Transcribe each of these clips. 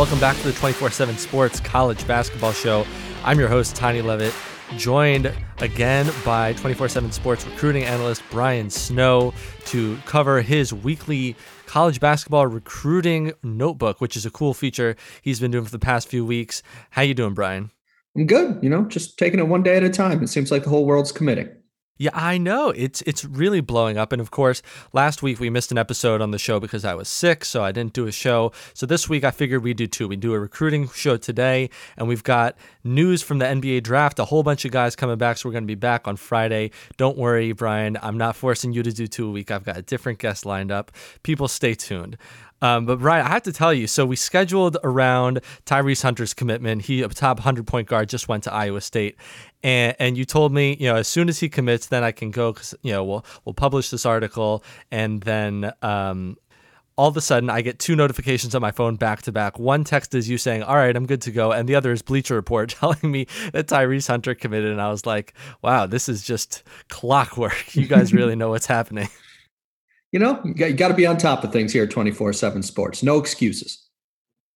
Welcome back to the 24 7 Sports College Basketball Show. I'm your host, Tani Levitt, joined again by 24 7 Sports recruiting analyst Brian Snow to cover his weekly college basketball recruiting notebook, which is a cool feature he's been doing for the past few weeks. How you doing, Brian? I'm good. You know, just taking it one day at a time. It seems like the whole world's committing. Yeah, I know. It's it's really blowing up. And of course, last week we missed an episode on the show because I was sick, so I didn't do a show. So this week I figured we'd do two. We do a recruiting show today, and we've got news from the NBA draft. A whole bunch of guys coming back, so we're going to be back on Friday. Don't worry, Brian. I'm not forcing you to do two a week. I've got a different guest lined up. People, stay tuned. Um, but Brian, I have to tell you, so we scheduled around Tyrese Hunter's commitment. He a top 100 point guard just went to Iowa State, and and you told me, you know, as soon as he commits, then I can go because you know we'll we'll publish this article, and then um, all of a sudden I get two notifications on my phone back to back. One text is you saying, "All right, I'm good to go," and the other is Bleacher Report telling me that Tyrese Hunter committed, and I was like, "Wow, this is just clockwork. You guys really know what's happening." you know, you got, you got to be on top of things here at 24 7 Sports. No excuses.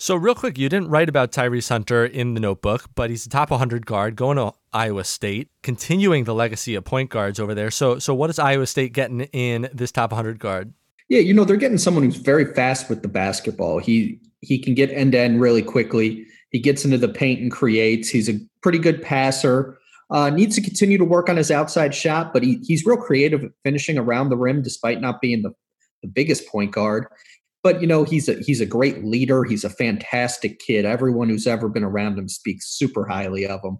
So, real quick, you didn't write about Tyrese Hunter in the notebook, but he's a top 100 guard going to Iowa State, continuing the legacy of point guards over there. So, so what is Iowa State getting in this top 100 guard? Yeah, you know, they're getting someone who's very fast with the basketball. He he can get end to end really quickly. He gets into the paint and creates. He's a pretty good passer. Uh, needs to continue to work on his outside shot, but he, he's real creative at finishing around the rim despite not being the, the biggest point guard. But you know he's a he's a great leader. He's a fantastic kid. Everyone who's ever been around him speaks super highly of him.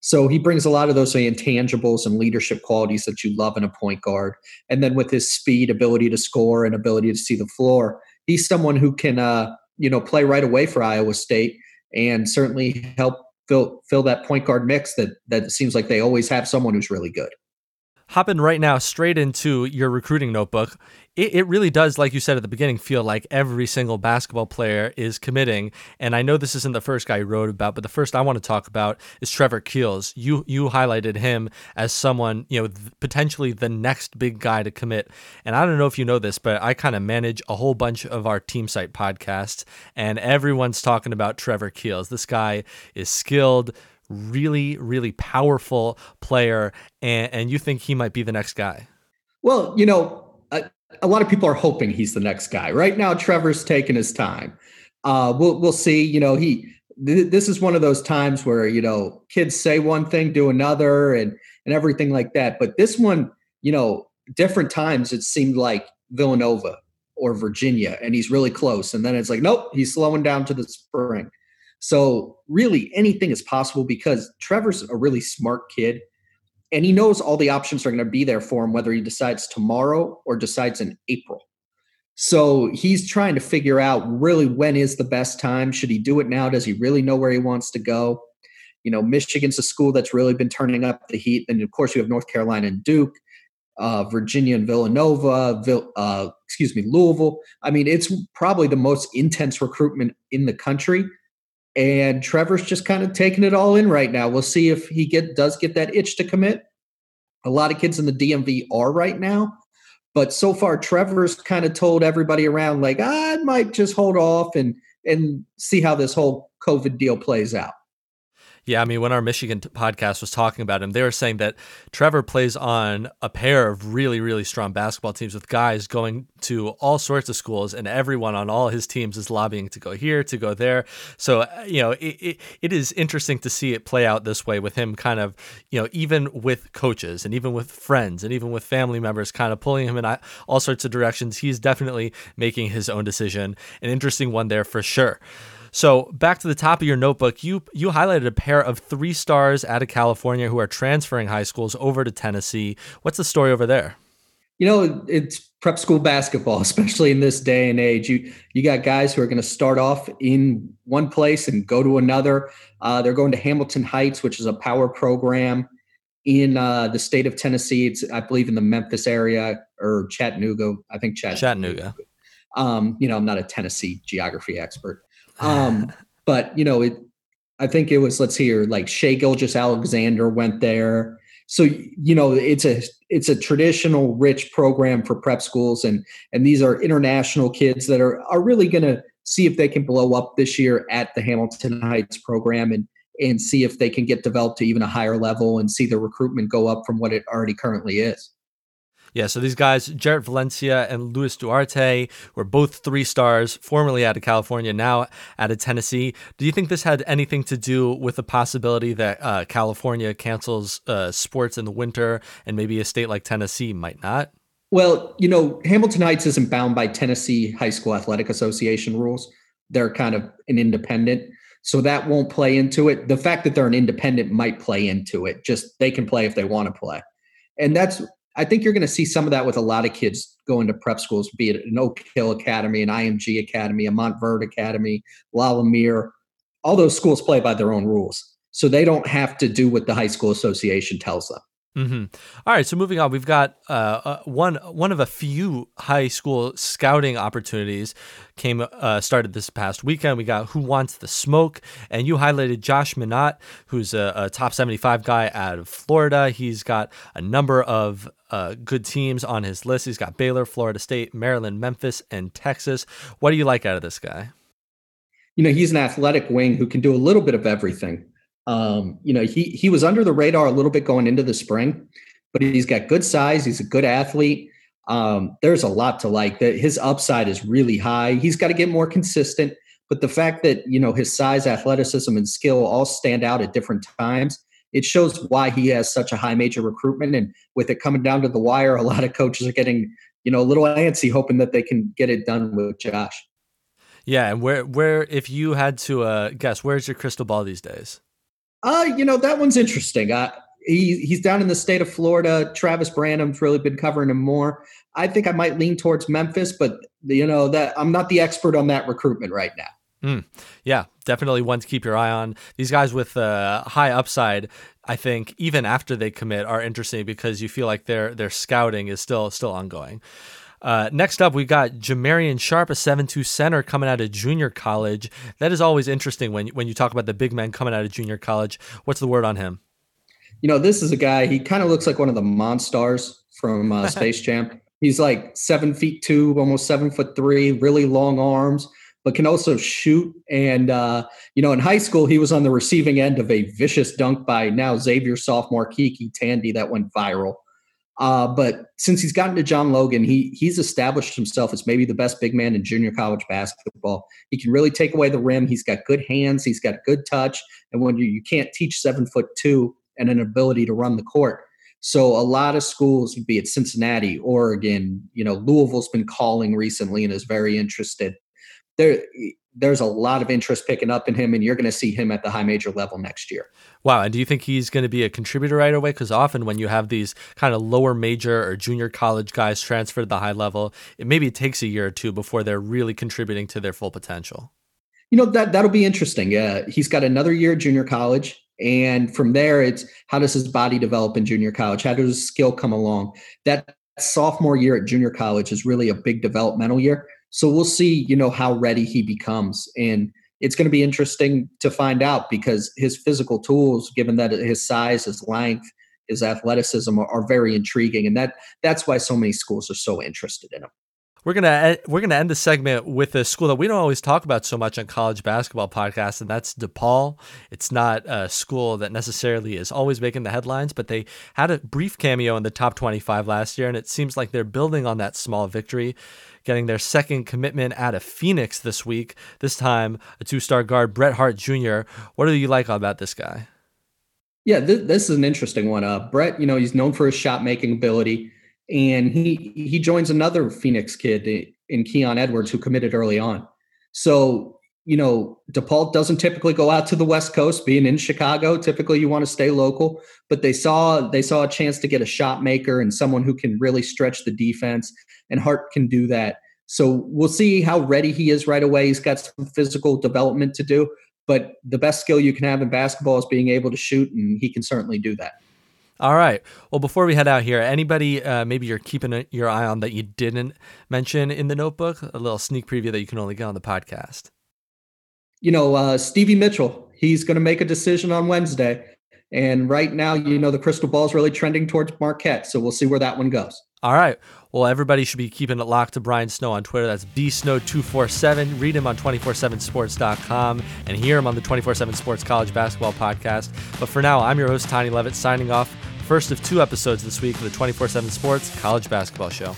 So he brings a lot of those intangibles and leadership qualities that you love in a point guard. And then with his speed, ability to score, and ability to see the floor, he's someone who can uh, you know play right away for Iowa State and certainly help fill fill that point guard mix that that seems like they always have someone who's really good. Hopping right now straight into your recruiting notebook it, it really does, like you said at the beginning, feel like every single basketball player is committing. And I know this isn't the first guy you wrote about, but the first I want to talk about is Trevor Keels. You you highlighted him as someone, you know, th- potentially the next big guy to commit. And I don't know if you know this, but I kind of manage a whole bunch of our team site podcasts, and everyone's talking about Trevor Keels. This guy is skilled really, really powerful player, and, and you think he might be the next guy? Well, you know, a lot of people are hoping he's the next guy. Right now, Trevor's taking his time. Uh, we'll we'll see. You know, he th- this is one of those times where you know kids say one thing, do another, and and everything like that. But this one, you know, different times it seemed like Villanova or Virginia, and he's really close, and then it's like, nope, he's slowing down to the spring. So really, anything is possible because Trevor's a really smart kid and he knows all the options are going to be there for him, whether he decides tomorrow or decides in April. So he's trying to figure out really when is the best time. Should he do it now? Does he really know where he wants to go? You know, Michigan's a school that's really been turning up the heat. And of course, you have North Carolina and Duke, uh, Virginia and Villanova, uh, excuse me, Louisville. I mean, it's probably the most intense recruitment in the country. And Trevor's just kind of taking it all in right now. We'll see if he get does get that itch to commit. A lot of kids in the DMV are right now, but so far Trevor's kind of told everybody around like I might just hold off and and see how this whole COVID deal plays out. Yeah, I mean, when our Michigan podcast was talking about him, they were saying that Trevor plays on a pair of really, really strong basketball teams with guys going to all sorts of schools, and everyone on all his teams is lobbying to go here, to go there. So, uh, you know, it, it, it is interesting to see it play out this way with him kind of, you know, even with coaches and even with friends and even with family members kind of pulling him in all sorts of directions. He's definitely making his own decision. An interesting one there for sure. So back to the top of your notebook, you you highlighted a pair of three stars out of California who are transferring high schools over to Tennessee. What's the story over there? You know, it's prep school basketball, especially in this day and age. You you got guys who are going to start off in one place and go to another. Uh, they're going to Hamilton Heights, which is a power program in uh, the state of Tennessee. It's I believe in the Memphis area or Chattanooga. I think Chattanooga. Chattanooga. Um, you know, I'm not a Tennessee geography expert, um, but you know, it. I think it was. Let's hear like Shai Gilgeous-Alexander went there so you know it's a it's a traditional rich program for prep schools and and these are international kids that are are really going to see if they can blow up this year at the Hamilton Heights program and and see if they can get developed to even a higher level and see the recruitment go up from what it already currently is. Yeah, so these guys, Jarrett Valencia and Luis Duarte, were both three stars, formerly out of California, now out of Tennessee. Do you think this had anything to do with the possibility that uh, California cancels uh, sports in the winter and maybe a state like Tennessee might not? Well, you know, Hamilton Heights isn't bound by Tennessee High School Athletic Association rules. They're kind of an independent. So that won't play into it. The fact that they're an independent might play into it. Just they can play if they want to play. And that's I think you're going to see some of that with a lot of kids going to prep schools, be it an Oak Hill Academy, an IMG Academy, a Montverde Academy, La. All those schools play by their own rules. So they don't have to do what the high school association tells them. Mm-hmm. All right, so moving on, we've got uh, uh, one one of a few high school scouting opportunities came uh, started this past weekend. We got Who Wants the Smoke, and you highlighted Josh Minott, who's a, a top seventy five guy out of Florida. He's got a number of uh, good teams on his list. He's got Baylor, Florida State, Maryland, Memphis, and Texas. What do you like out of this guy? You know, he's an athletic wing who can do a little bit of everything. Um, you know, he he was under the radar a little bit going into the spring, but he's got good size. He's a good athlete. Um, there's a lot to like. That his upside is really high. He's got to get more consistent. But the fact that you know his size, athleticism, and skill all stand out at different times, it shows why he has such a high major recruitment. And with it coming down to the wire, a lot of coaches are getting you know a little antsy, hoping that they can get it done with Josh. Yeah, and where where if you had to uh, guess, where's your crystal ball these days? Uh, you know, that one's interesting. Uh, he, he's down in the state of Florida. Travis Branham's really been covering him more. I think I might lean towards Memphis, but you know that I'm not the expert on that recruitment right now. Mm, yeah, definitely one to keep your eye on. These guys with uh, high upside, I think, even after they commit, are interesting because you feel like their their scouting is still still ongoing. Uh, next up, we've got Jamarion Sharp, a 7-2 center coming out of junior college. That is always interesting when, when you talk about the big men coming out of junior college. What's the word on him? You know, this is a guy, he kind of looks like one of the Monstars from uh, Space Jam. He's like seven feet two, almost seven foot three, really long arms, but can also shoot. And, uh, you know, in high school, he was on the receiving end of a vicious dunk by now Xavier sophomore KyKy Tandy that went viral. Uh, but since he's gotten to John Logan, he he's established himself as maybe the best big man in junior college basketball. He can really take away the rim. He's got good hands. He's got good touch. And when you you can't teach seven foot two and an ability to run the court. So a lot of schools, be it Cincinnati, Oregon, you know, Louisville's been calling recently and is very interested. There, there's a lot of interest picking up in him, and you're going to see him at the high major level next year. Wow. And do you think he's going to be a contributor right away? Because often when you have these kind of lower major or junior college guys transfer to the high level, it maybe takes a year or two before they're really contributing to their full potential. You know, that, that'll be interesting. Yeah. He's got another year at junior college. And from there, it's how does his body develop in junior college? How does his skill come along? That sophomore year at junior college is really a big developmental year. So we'll see, you know, how ready he becomes. And it's going to be interesting to find out because his physical tools, given that his size, his length, his athleticism are, are very intriguing. And that that's why so many schools are so interested in him. We're gonna we're gonna end the segment with a school that we don't always talk about so much on college basketball podcasts, and that's DePaul. It's not a school that necessarily is always making the headlines, but they had a brief cameo in the top 25 last year, and it seems like they're building on that small victory getting their second commitment out of Phoenix this week. This time, a two star guard, Bret Hart Jr. What do you like about this guy? Yeah, this, this is an interesting one. Uh, Bret, you know, he's known for his shot making ability, and he he joins another Phoenix kid in Keon Edwards who committed early on. So you know, DePaul doesn't typically go out to the West Coast, being in Chicago. Typically, you want to stay local, but they saw they saw a chance to get a shot maker and someone who can really stretch the defense, and Hart can do that. So we'll see how ready he is right away. He's got some physical development to do, but the best skill you can have in basketball is being able to shoot, and he can certainly do that. All right. Well, before we head out here, anybody uh, maybe you're keeping your eye on that you didn't mention in the notebook? A little sneak preview that you can only get on the podcast you know, uh, Stevie Mitchell, he's going to make a decision on Wednesday. And right now, you know, the crystal ball is really trending towards Marquette. So we'll see where that one goes. All right. Well, everybody should be keeping it locked to Brian Snow on Twitter. That's bsnow247. Read him on 247sports.com and hear him on the 24 7 Sports College Basketball Podcast. But for now, I'm your host, Tani Levitt, signing off. First of two episodes this week of the 24 7 Sports College Basketball Show.